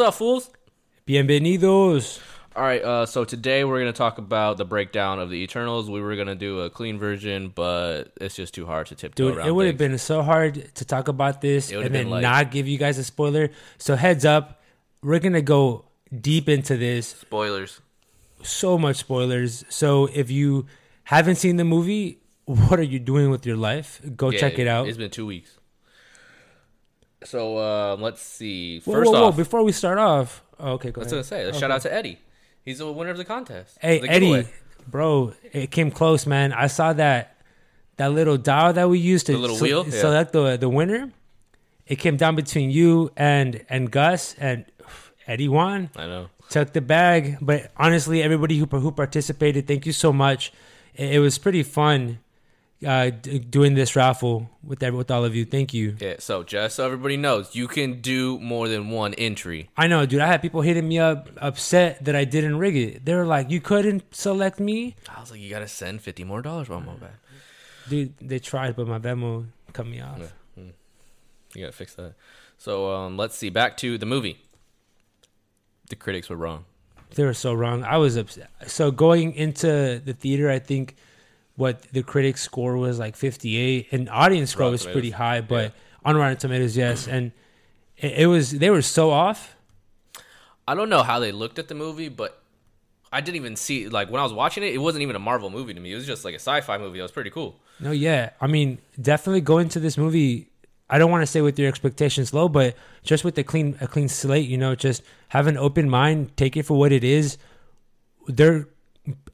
What's up, fools? Bienvenidos. All right, uh, so today we're gonna talk about the breakdown of the Eternals. We were gonna do a clean version, but it's just too hard to tiptoe Dude, around. it would have been so hard to talk about this It would've and then been like- not give you guys a spoiler. So heads up, we're gonna go deep into this. spoilers. So much spoilers. So if you haven't seen the movie, what are you doing with your life? Go Yeah, check it out. It's been two weeks. So uh, let's see. Whoa, First whoa, whoa, off, before we start off, oh, okay, go I was ahead. gonna say, shout out to Eddie. He's the winner of the contest. Hey the Eddie, giveaway. bro, it came close, man. I saw that that little dial that we used to The little wheel? Yeah. select the the winner. It came down between you and and Gus and Eddie won. I know. took the bag. But honestly, everybody who who participated, thank you so much. It, it was pretty fun uh, doing this raffle with every, with all of you. Thank you. Yeah. So just so everybody knows, you can do more than one entry. I know, dude. I had people hitting me up, upset that I didn't rig it. They were like, "You couldn't select me, I was like, you gotta send fifty more dollars on my back. dude." They tried, but my Venmo cut me off. Yeah. You gotta fix that. So um, let's see. Back to the movie. The critics were wrong. They were so wrong. I was upset. So going into the theater, I think what the critics score was like 58, and audience score Rotten was pretty Tomatoes. high, but on Rotten Tomatoes, yes, and it, it was they were so off. I don't know how they looked at the movie, but I didn't even see like when I was watching it. It wasn't even a Marvel movie to me. It was just like a sci-fi movie. That was pretty cool. No, yeah, I mean, definitely go into this movie. I don't want to say with your expectations low, but just with a clean a clean slate, you know, just have an open mind, take it for what it is. They're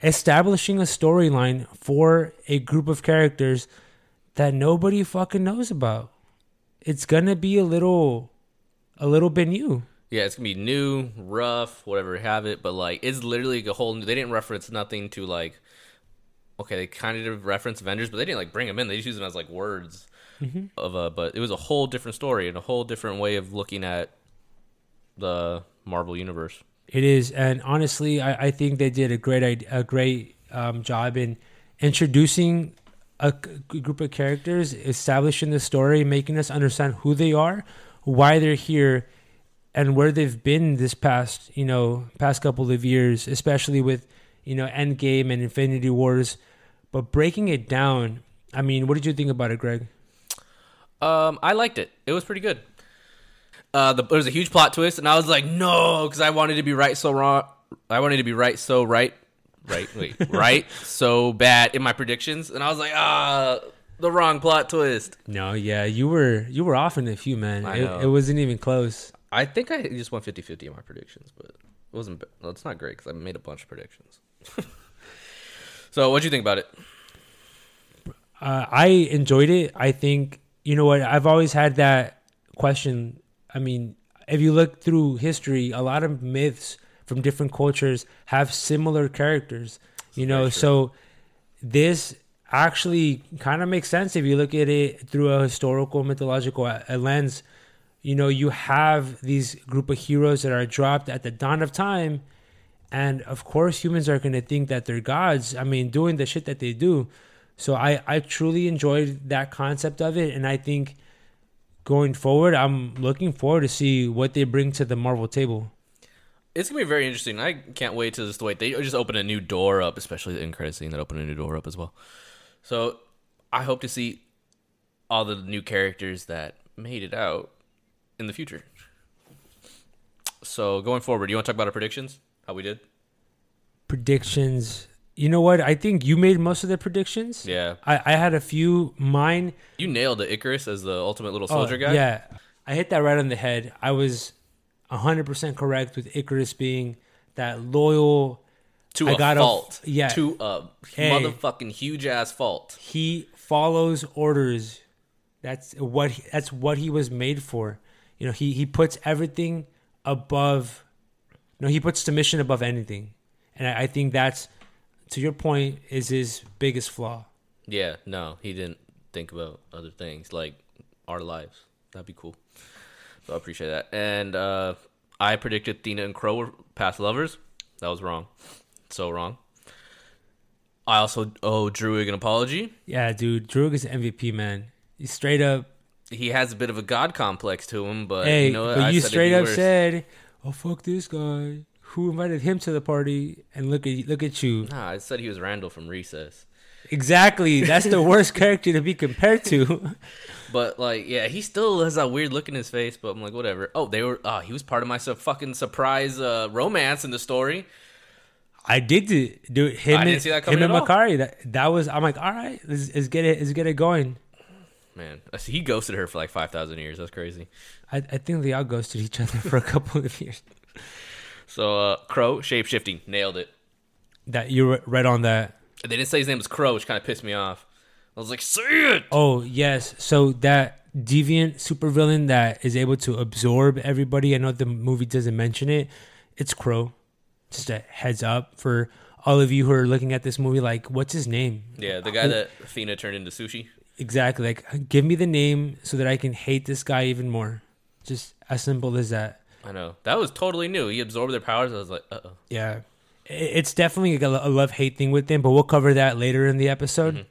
establishing a storyline for a group of characters that nobody fucking knows about. It's gonna be a little, a little bit new. Yeah, it's gonna be new, rough, whatever have it. But like, it's literally a whole. New, they didn't reference nothing to like. Okay, they kind of did reference Avengers, but they didn't like bring them in. They just used them as like words mm-hmm. of a. But it was a whole different story and a whole different way of looking at the Marvel universe. It is, and honestly, I, I think they did a great a great um, job in introducing a group of characters, establishing the story, making us understand who they are, why they're here, and where they've been this past you know past couple of years, especially with you know Endgame and Infinity Wars. But breaking it down, I mean, what did you think about it, Greg? Um, I liked it. It was pretty good. Uh, the, there was a huge plot twist, and I was like, no, because I wanted to be right so wrong. I wanted to be right so right, right, wait, right so bad in my predictions, and I was like, ah, the wrong plot twist. No, yeah, you were you were off in a few, man. I It, know. it wasn't even close. I think I just went 50-50 in my predictions, but it wasn't. Well, it's not great because I made a bunch of predictions. so, what'd you think about it? Uh, I enjoyed it. I think you know what I've always had that question. I mean, if you look through history, a lot of myths from different cultures have similar characters. You know, so this actually kind of makes sense if you look at it through a historical mythological uh, lens. You know, you have these group of heroes that are dropped at the dawn of time, and of course, humans are going to think that they're gods. I mean, doing the shit that they do. So I, I truly enjoyed that concept of it, and I think going forward, I'm looking forward to see what they bring to the Marvel table. It's gonna be very interesting. I can't wait to just wait. They just open a new door up, especially the end credit scene that opened a new door up as well. So I hope to see all the new characters that made it out in the future. So going forward, you want to talk about our predictions? How we did? Predictions. You know what? I think you made most of the predictions. Yeah, I, I had a few. Mine. you nailed the Ikaris as the ultimate little oh, soldier guy. Yeah, I hit that right on the head. I was 100% correct with Ikaris being that loyal. to I a got a- fault. yeah. to a Hey. motherfucking huge ass fault. he follows orders. That's what he, that's what he was made for. You know, he he puts everything above. No, he puts submission above anything, and I, I think that's to your point is his biggest flaw. Yeah, no, he didn't think about other things like our lives. That'd be cool. So I appreciate that. And uh, I predicted Thena and Kro were past lovers. That was wrong. So wrong. I also owe Druig an apology. Yeah, dude, Druig is MVP man. He's straight up. He has a bit of a god complex to him, but hey, you know what? but I you straight up worse. said, oh fuck this guy. Who invited him to the party? And look at look at you. Nah, I said he was Randall from Recess. Exactly. That's the worst character to be compared to. But like, yeah, he still has that weird look in his face. But I'm like, whatever. Oh, they were. Oh, he was part of my su- fucking surprise uh, romance in the story. I did do, do him. I didn't and, see that coming him and. Makkari. That that was. I'm like, all right, let's, let's get it. Let's get it going. Man, I see he ghosted her for like five thousand years. That's crazy. I, I think they all ghosted each other for a couple of years. So, uh, Kro shape shifting, nailed it. That you were right on that. They didn't say his name was Kro, which kind of pissed me off. I was like, say it. Oh yes, so that deviant supervillain that is able to absorb everybody. I know the movie doesn't mention it. It's Kro. Just a heads up for all of you who are looking at this movie. Like, what's his name? Yeah, the guy that Athena turned into sushi. Exactly. Like, give me the name so that I can hate this guy even more. Just as simple as that. I know that was totally new. He absorbed their powers. I was like, uh oh. Yeah. It's definitely a love hate thing with them, but we'll cover that later in the episode.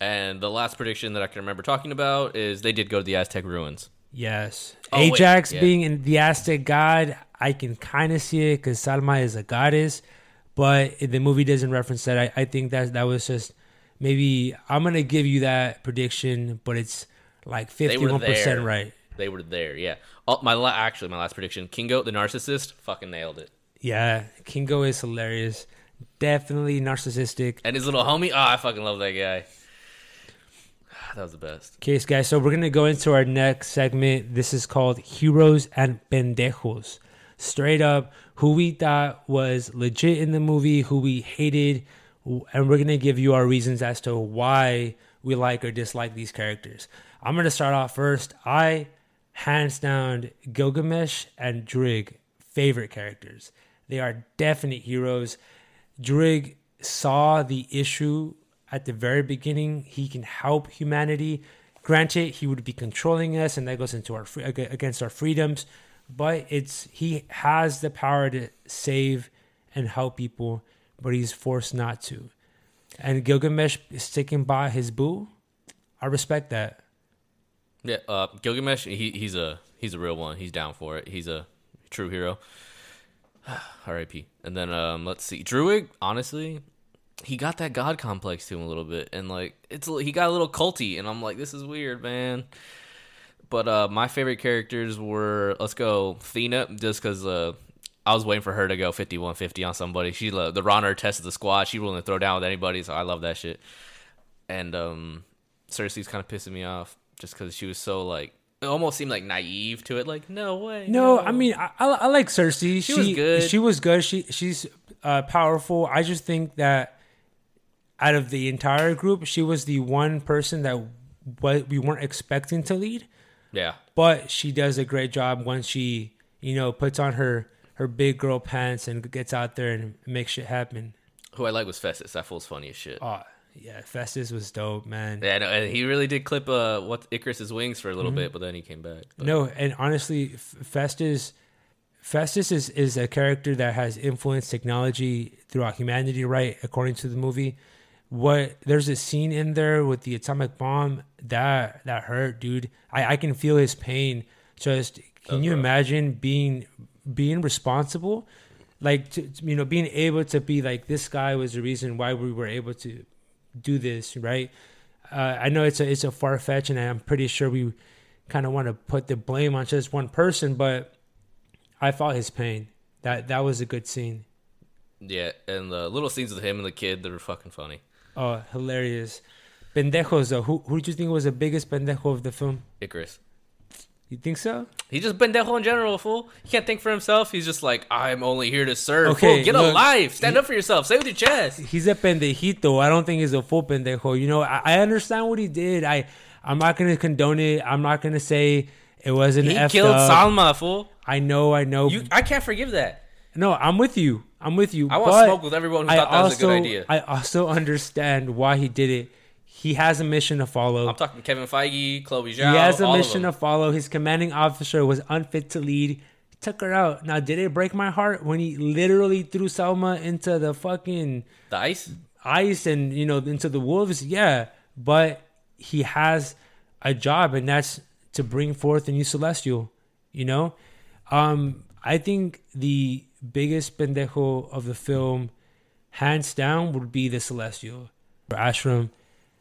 And the last prediction that I can remember talking about is they did go to the Aztec ruins. Yes. Oh, Ajak yeah. being in the Aztec god, I can kind of see it because Salma is a goddess, but the movie doesn't reference that. I, I think that that was just maybe I'm gonna give you that prediction, but it's like 51 percent right. They were there, yeah. Oh, my la- actually my last prediction, Kingo the narcissist, fucking nailed it. Yeah, Kingo is hilarious. Definitely narcissistic. And his little homie, oh, I fucking love that guy. That was the best. Case guys, so we're gonna go into our next segment. This is called Heroes and Pendejos. Straight up, who we thought was legit in the movie, who we hated, and we're gonna give you our reasons as to why we like or dislike these characters. I'm gonna start off first. I hands down Gilgamesh and Druig favorite characters. They are definite heroes. Druig saw the issue at the very beginning. He can help humanity. Granted, he would be controlling us, and that goes into our against our freedoms. But it's he has the power to save and help people, but he's forced not to. And Gilgamesh is sticking by his boo. I respect that. Yeah, uh, Gilgamesh, he, he's a he's a real one. He's down for it. He's a true hero. R.I.P. And then um, let's see, Druig. Honestly, he got that god complex to him a little bit, and like it's he got a little culty, and I'm like, this is weird, man. But uh, my favorite characters were let's go Thena, just because uh, I was waiting for her to go 51-50 on somebody. She uh, the Ron Artest of the squad. She willing to throw down with anybody, so I love that shit. And um, Sersi's kind of pissing me off just because she was so like it almost seemed like naive to it. Like no way. No, I mean I, I, I like Sersi. She, was good. She was good. She she's uh, powerful. I just think that out of the entire group, she was the one person that what we weren't expecting to lead. yeah. But she does a great job once she you know puts on her her big girl pants and gets out there and makes shit happen. Who I like was Phastos. That fool's funny as shit. Oh yeah, Phastos was dope, man. Yeah, no, and he really did clip uh what Ikaris's wings for a little bit, but then he came back. But, No, and honestly, F- Phastos, Phastos is, is a character that has influenced technology throughout humanity, right? According to the movie, what there's a scene in there with the atomic bomb that that hurt, dude. I I can feel his pain. Just can was you imagine being being responsible, like to, you know being able to be like this guy was the reason why we were able to do this, right? Uh, I know it's a it's a far fetch, and I'm pretty sure we kind of want to put the blame on just one person, but I felt his pain. That that was a good scene. yeah, and the little scenes with him and the kid, they were fucking funny. Oh, hilarious. Pendejos though. Who who did you think was the biggest pendejo of the film? Icarus. You think so? He's just pendejo in general, fool. He can't think for himself. He's just like, I'm only here to serve. Okay, fool, get a life. Stand he- up for yourself. Say with your chest. He's a pendejito. I don't think he's a full pendejo. You know, I, I understand what he did. I I'm not gonna condone it. I'm not gonna say it wasn't. He killed up. Salma, fool. I know. I know. You, I can't forgive that. No, I'm with you. I'm with you. I want but smoke with everyone who I thought that was a good also- idea. I also understand why he did it. He has a mission to follow. I'm talking Kevin Feige, Chloe Zhao. he has a mission to follow. His commanding officer was unfit to lead. He took her out. Now, did it break my heart when he literally threw Salma into the fucking The ice. ice and you know into the wolves? Yeah, but he has a job, and that's to bring forth a new celestial. You know, um, I think the biggest pendejo of the film, hands down, would be the Celestial. Arishem,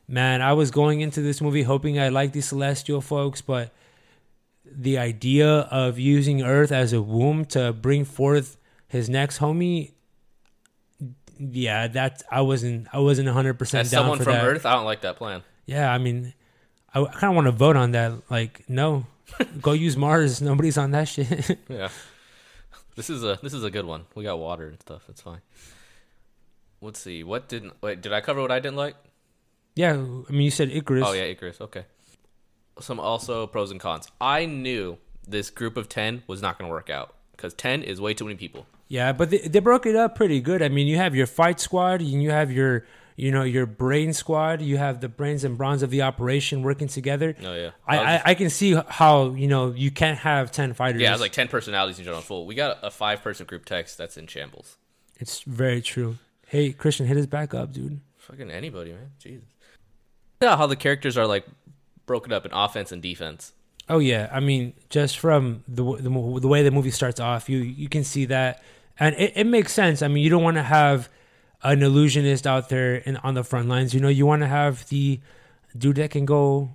man, I was going into this movie hoping I liked the Celestial folks, but the idea of using Earth as a womb to bring forth his next homie, yeah, that's I wasn't I wasn't hundred percent As down someone for from that. Earth, I don't like that plan. Yeah, I mean, I, I kind of want to vote on that. Like, no, go use Mars. Nobody's on that shit. Yeah. This is a this is a good one. We got water and stuff. It's fine. Let's see. What didn't wait? Did I cover what I didn't like? Yeah, I mean, you said Ikaris. Oh yeah, Ikaris. Okay. Some also pros and cons. I knew this group of ten was not going to work out because ten is way too many people. Yeah, but they, they broke it up pretty good. I mean, you have your fight squad, and you have your, you know, your brain squad. You have the brains and bronze of the operation working together. Oh yeah. I, I, I can see how you know you can't have ten fighters. yeah, it's like ten personalities in general. Full. We got a five person group text that's in shambles. it's very true. Hey, Christian, hit us back up, dude. Fucking anybody, man. Jesus. Yeah, how the characters are like broken up in offense and defense. Oh yeah, I mean, just from the the, the way the movie starts off, you you can see that, and it, it makes sense. I mean, you don't want to have an illusionist out there in, on the front lines. You know, you want to have the dude that can go,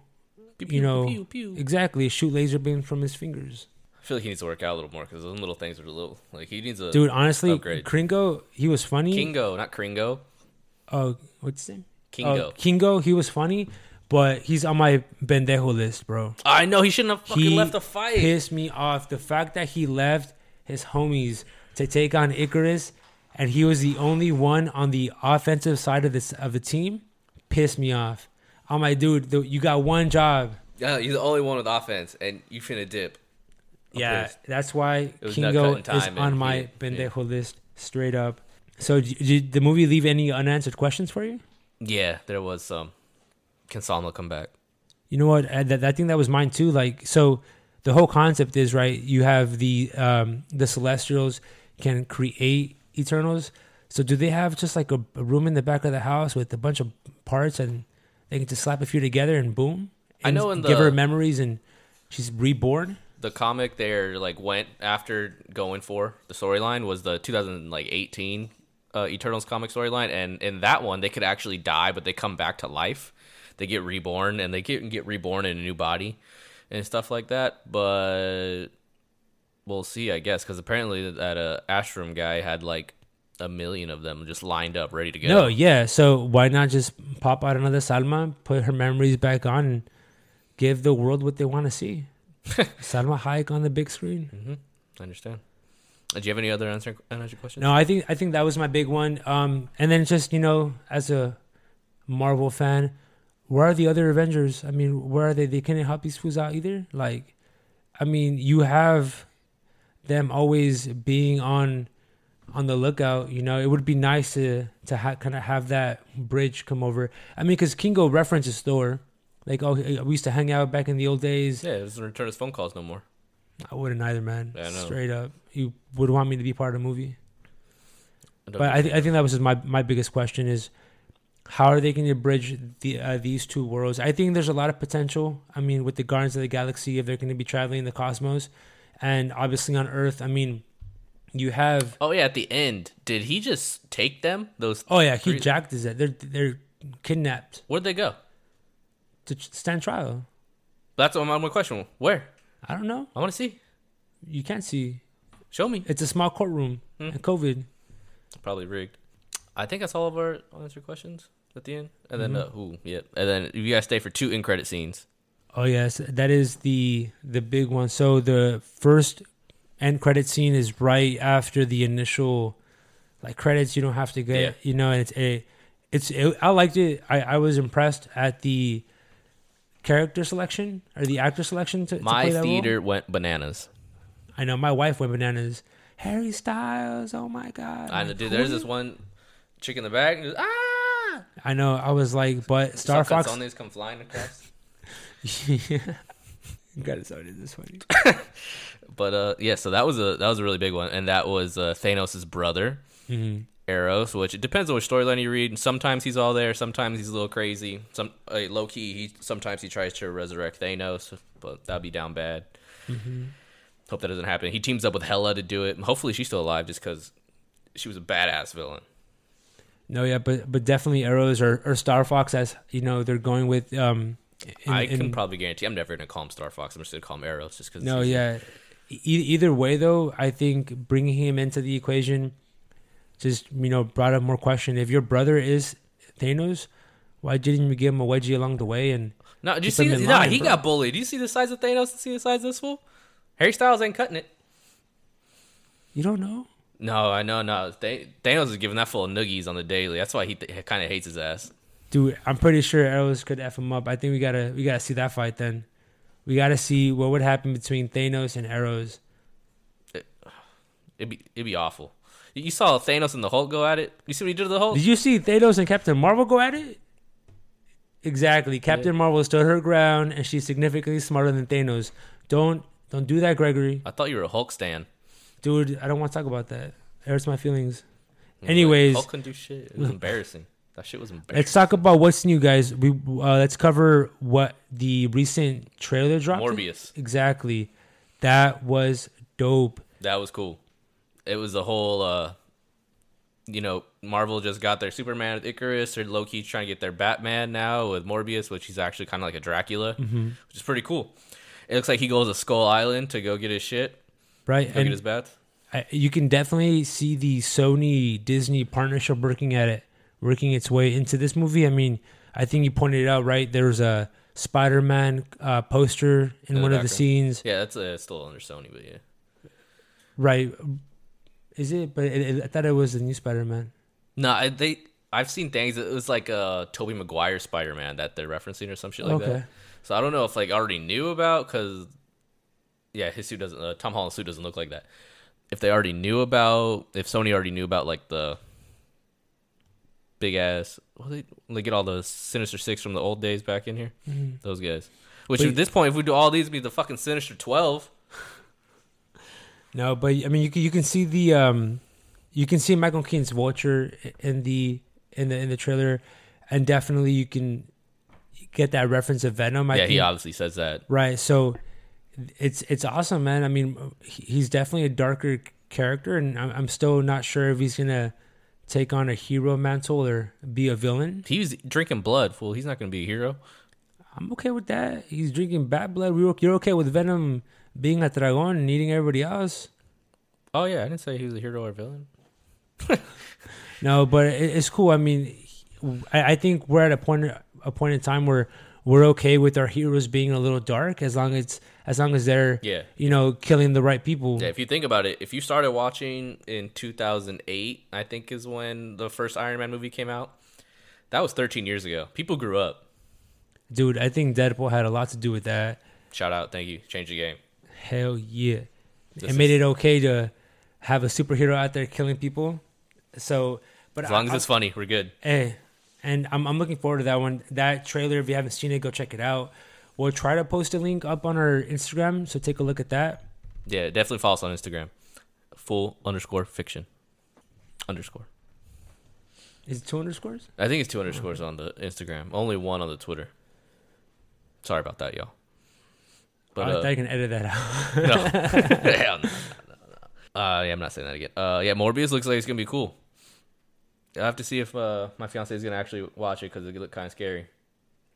Pew, you know, pew, pew. exactly shoot laser beams from his fingers. I feel like he needs to work out a little more because those little things are a little like he needs a Dude, honestly, upgrade. Kringo, he was funny. Kingo, not Kringo. Oh, what's his name? Kingo. Oh, Kingo, he was funny, but he's on my bendejo list, bro. I know he shouldn't have fucking he left the fight. pissed me off. The fact that he left his homies to take on Ikaris, and he was the only one on the offensive side of this of the team, pissed me off. I'm like, dude, th- you got one job. Yeah, you're the only one with offense, and you finna dip. I'm yeah, pissed. that's why Kingo cutting is on my he- yeah. list, straight up. So, did the movie leave any unanswered questions for you? Yeah, there was some. Can Salma come back? You know what? That, I think that was mine too. Like, so the whole concept is right. You have the um, the Celestials can create Eternals. So do they have just like a, a room in the back of the house with a bunch of parts, and they can just slap a few together and boom? I And know in give the- her memories and she's reborn. The comic there like went after going for the storyline was the 2018 uh, Eternals comic storyline, and in that one they could actually die, but they come back to life. They get reborn, and they get get reborn in a new body and stuff like that. But we'll see, I guess, because apparently that uh, Arishem guy had like a million of them just lined up, ready to go. No, yeah. So why not just pop out another Salma, put her memories back on, and give the world what they want to see? Salma Hayek on the big screen. hmm I understand. Uh, Do you have any other answer unanswered questions? No, I think I think that was my big one. Um, and then just you know, as a Marvel fan, where are the other Avengers? I mean, where are they? They couldn't help these fools out either. Like, I mean, you have them always being on on the lookout. You know, it would be nice to to ha- kind of have that bridge come over. I mean, because Kingo references Thor, like, oh, we used to hang out back in the old days. Yeah, it doesn't return his phone calls no more. I wouldn't either, man. Yeah. Straight up, you would want me to be part of the movie. I But I, think- th- I think that was just my my biggest question is how are they going to bridge the uh, these two worlds? I think there's a lot of potential. I mean, with the Guardians of the Galaxy, if they're going to be traveling in the cosmos, and obviously on Earth, I mean, you have Oh yeah, at the end, did he just take them? Those oh yeah, he jacked his head. They're they're kidnapped where'd they go? to stand trial. That's my my question. Where? I don't know. I want to see. You can't see. Show me. It's a small courtroom. Hmm. And COVID. Probably rigged. I think that's all of our unanswered questions at the end. And then Mm-hmm. uh, ooh, yep. And then you guys stay for two in credit scenes. Oh yes, that is the the big one. So the first end credit scene is right after the initial like credits. You don't have to get Yeah. you know. And it's a it's it, I liked it. I I was impressed at the character selection or the actor selection to, to My play that role. theater went bananas. I know my wife went bananas. Harry Styles. Oh my god. I know, dude. There's this one chick in the back. And just, ah! I know. I was like, but Star Some Fox. calzones come flying across. you got it started this funny. But uh, yeah. So that was a that was a really big one, and that was uh, Thanos' brother. hmm Eros, which it depends on which storyline you read. Sometimes he's all there, sometimes he's a little crazy. Some uh, low key, he sometimes he tries to resurrect Thanos, but that'd be down bad. hmm Hope that doesn't happen. He teams up with Hela to do it. Hopefully, she's still alive, just because she was a badass villain. No, yeah, but but definitely Eros or, or Star Fox as you know they're going with. Um, in- I in- can probably guarantee. I'm never gonna call him Star Fox. I'm just gonna call him Eros, just because. No, yeah. E- either way, though, I think bringing him into the equation just you know brought up more question. If your brother is Thanos, why didn't you give him a wedgie along the way? And No, did you see? This? line, he bro. got bullied. Do you see the size of Thanos? To see the size of this fool? Harry Styles ain't cutting it. you don't know. No, I know. No, Th- Thanos is giving that full of noogies on the daily. That's why he th- kind of hates his ass. Dude, I'm pretty sure Eros could f him up. I think we gotta we gotta see that fight then. We gotta see what would happen between Thanos and Eros. It'd be it'd be awful. You saw Thanos and the Hulk go at it. You see what he did to the Hulk? Did you see Thanos and Captain Marvel go at it? Exactly. Captain Marvel stood her ground, and she's significantly smarter than Thanos. Don't don't do that, Gregory. I thought you were a Hulk stan. Dude, I don't want to talk about that. It hurts my feelings. Like, Anyways, Hulk couldn't do shit. It was embarrassing. That shit was embarrassing. let's talk about what's new, guys. We uh, let's cover what the recent trailer dropped. Morbius. Exactly. That was dope. That was cool. It was the whole, uh, you know, Marvel just got their Superman with Ikaris. Low key trying to get their Batman now with Morbius, which he's actually kind of like a Dracula, Mm-hmm. which is pretty cool. It looks like he goes to Skull Island to go get his shit, Right? go get his bath. I, you can definitely see the Sony Disney partnership working at it, working its way into this movie. I mean, I think you pointed it out, right? There was a Spider Man uh, poster in In the one of the scenes, Yeah, that's uh, still under Sony, but yeah. right? Is it? But it, it, I thought it was the new Spider Man. No, I, they. I've seen things. It was like uh, Tobey Maguire Spider Man that they're referencing or some shit like Okay. that. So I don't know if like already knew about because, yeah, his suit doesn't. Uh, Tom Holland's suit doesn't look like that. If they already knew about, if Sony already knew about like the big ass, well, they, they get all the Sinister Six from the old days back in here. Those guys. Which at this point, if we do all these, it'd be the fucking Sinister Twelve. No, but I mean, you can you can see the um, you can see Michael Keaton's Vulture in the in the in the trailer, and definitely you can get that reference of Venom. I yeah, think. he obviously says that. Right. So it's it's awesome, man. I mean, he's definitely a darker character, and I'm, I'm still not sure if he's gonna take on a hero mantle or be a villain. He's drinking blood, fool. He's not gonna be a hero. I'm okay with that. He's drinking bad blood. You're okay with Venom being a dragon and eating everybody else. Oh yeah, I didn't say he was a hero or villain. No, but it, it's cool. I mean, I, I think we're at a point a point in time where we're okay with our heroes being a little dark as long as as long as they're Yeah. you know killing the right people. Yeah, if you think about it, if you started watching in 2008, I think is when the first Iron Man movie came out. That was 13 years ago. People grew up. Dude, I think Deadpool had a lot to do with that. Shout out, thank you. Change the game. Hell yeah. This it made it okay to have a superhero out there killing people. So, but As long I, as it's funny, we're good. Hey, and I'm I'm looking forward to that one. That trailer, if you haven't seen it, go check it out. We'll try to post a link up on our Instagram, so take a look at that. Yeah, definitely follow us on Instagram. Full underscore fiction. Underscore. Is it two underscores? I think it's two underscores on the Instagram. Only one on the Twitter. Sorry about that, y'all. But I uh, thought you can edit that out. no, Hell no, no, no. Uh, yeah, I'm not saying that again. Uh, yeah, Morbius looks like it's gonna be cool. I have to see if uh, my fiance is gonna actually watch it because it look kind of scary.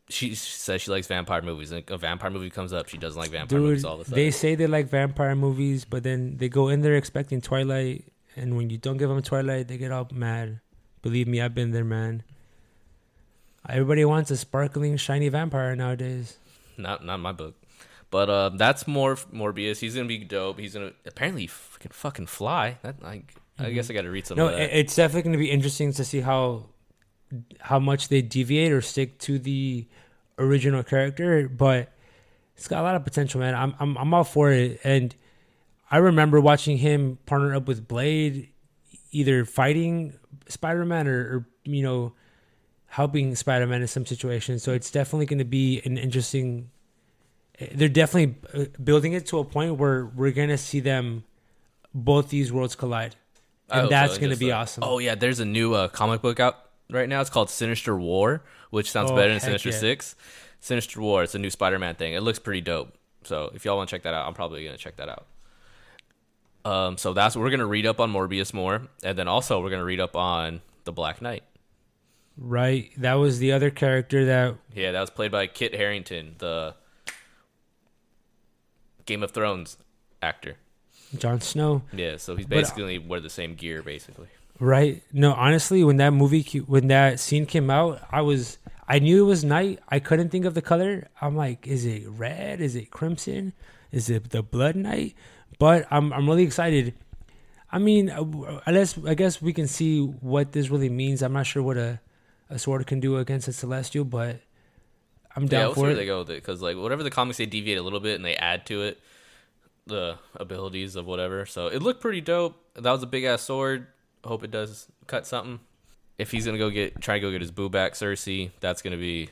She says she likes vampire movies, and a vampire movie comes up, she doesn't like vampire Dude, movies all of a sudden. they say they like vampire movies, but then they go in there expecting Twilight, and when you don't give them Twilight, they get all mad. Believe me, I've been there, man. Everybody wants a sparkling, shiny vampire nowadays. Not not my book, but uh, that's more Morbius. He's gonna be dope. He's gonna apparently fucking fucking fly. That like, I guess I got to read some Mm-hmm. No, of that. it's definitely going to be interesting to see how how much they deviate or stick to the original character, but it's got a lot of potential, man. I'm I'm I'm all for it, and I remember watching him partner up with Blade, either fighting Spider Man or, or you know helping Spider Man in some situations. So it's definitely going to be an interesting. They're definitely uh, building it to a point where we're going to see them both these worlds collide and that's so, going to be awesome. Oh yeah, there's a new uh, comic book out right now. It's called Sinister War, which sounds Oh, better than Sinister yeah. Six. Sinister War. It's a new Spider-Man thing. It looks pretty dope. So if y'all want to check that out, I'm probably gonna check that out. Um, so that's we're gonna read up on Morbius more, and then also we're gonna read up on the Black Knight. Right. That was the other character that Yeah, that was played by Kit Harington, the Game of Thrones actor. Jon Snow. Yeah, so he's But, uh, basically wear the same gear, basically. Right. No, honestly, when that movie, when that scene came out, I was, I knew it was night. I couldn't think of the color. I'm like, is it red? Is it crimson? Is it the blood night? But I'm, I'm really excited. I mean, uh, unless I guess we can see what this really means. I'm not sure what a, a sword can do against a celestial, but I'm Yeah, down see for where it. they go with it because like whatever the comics they deviate a little bit and they add to it the abilities of whatever. So it looked pretty dope. That was a big ass sword. Hope it does cut something. If he's gonna go get try to go get his boo back, Sersi, that's gonna be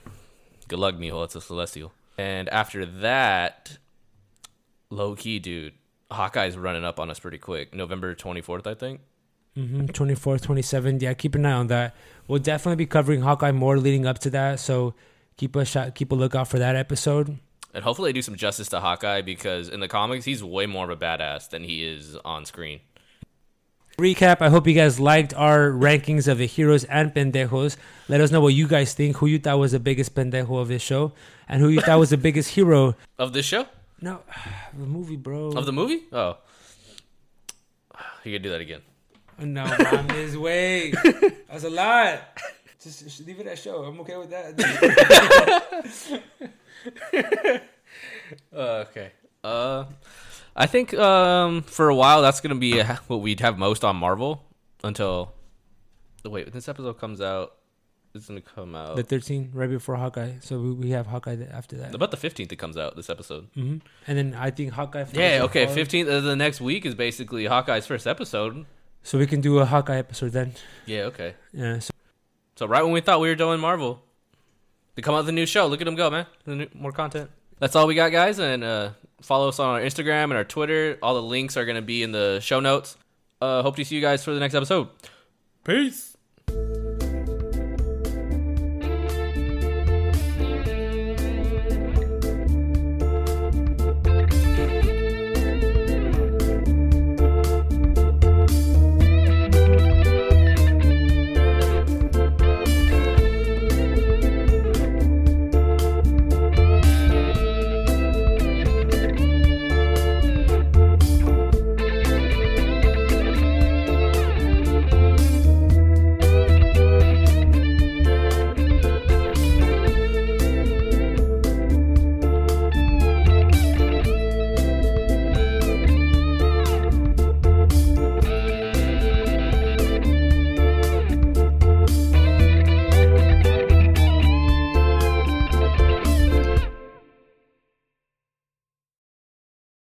good luck, mijo. It's a celestial. And after that, low key, dude, Hawkeye's running up on us pretty quick. November twenty fourth, I think. Mm-hmm. 24th, 27th. Yeah, keep an eye on that. We'll definitely be covering Hawkeye more leading up to that. So keep a shot, keep a lookout for that episode. And hopefully they do some justice to Hawkeye because in the comics he's way more of a badass than he is on screen. recap. I hope you guys liked our rankings of the heroes and pendejos. Let us know what you guys think. Who you thought was the biggest pendejo of this show, and who you thought was the biggest hero. Of this show? No, the movie, bro. Of the movie? Oh. You could do that again. no, on this way. That's a lot. Just, just leave it at show. I'm okay with that. Uh, okay. Uh, I think um for a while that's gonna be uh, what we'd have most on Marvel until. Wait, when this episode comes out, it's gonna come out the 13th, right before Hawkeye. So we, we have Hawkeye after that. about the fifteenth. It comes out this episode. hmm And then I think Hawkeye. Yeah. Okay. follows. Fifteenth of the next week is basically Hawkeye's first episode. So we can do a Hawkeye episode then. Yeah. Okay. Yeah. So So right when we thought we were doing Marvel, they come out with a new show. Look at them go, man! New- More content. That's all we got, guys. And uh, follow us on our Instagram and our Twitter. All the links are gonna be in the show notes. Uh, hope to see you guys for the next episode. Peace.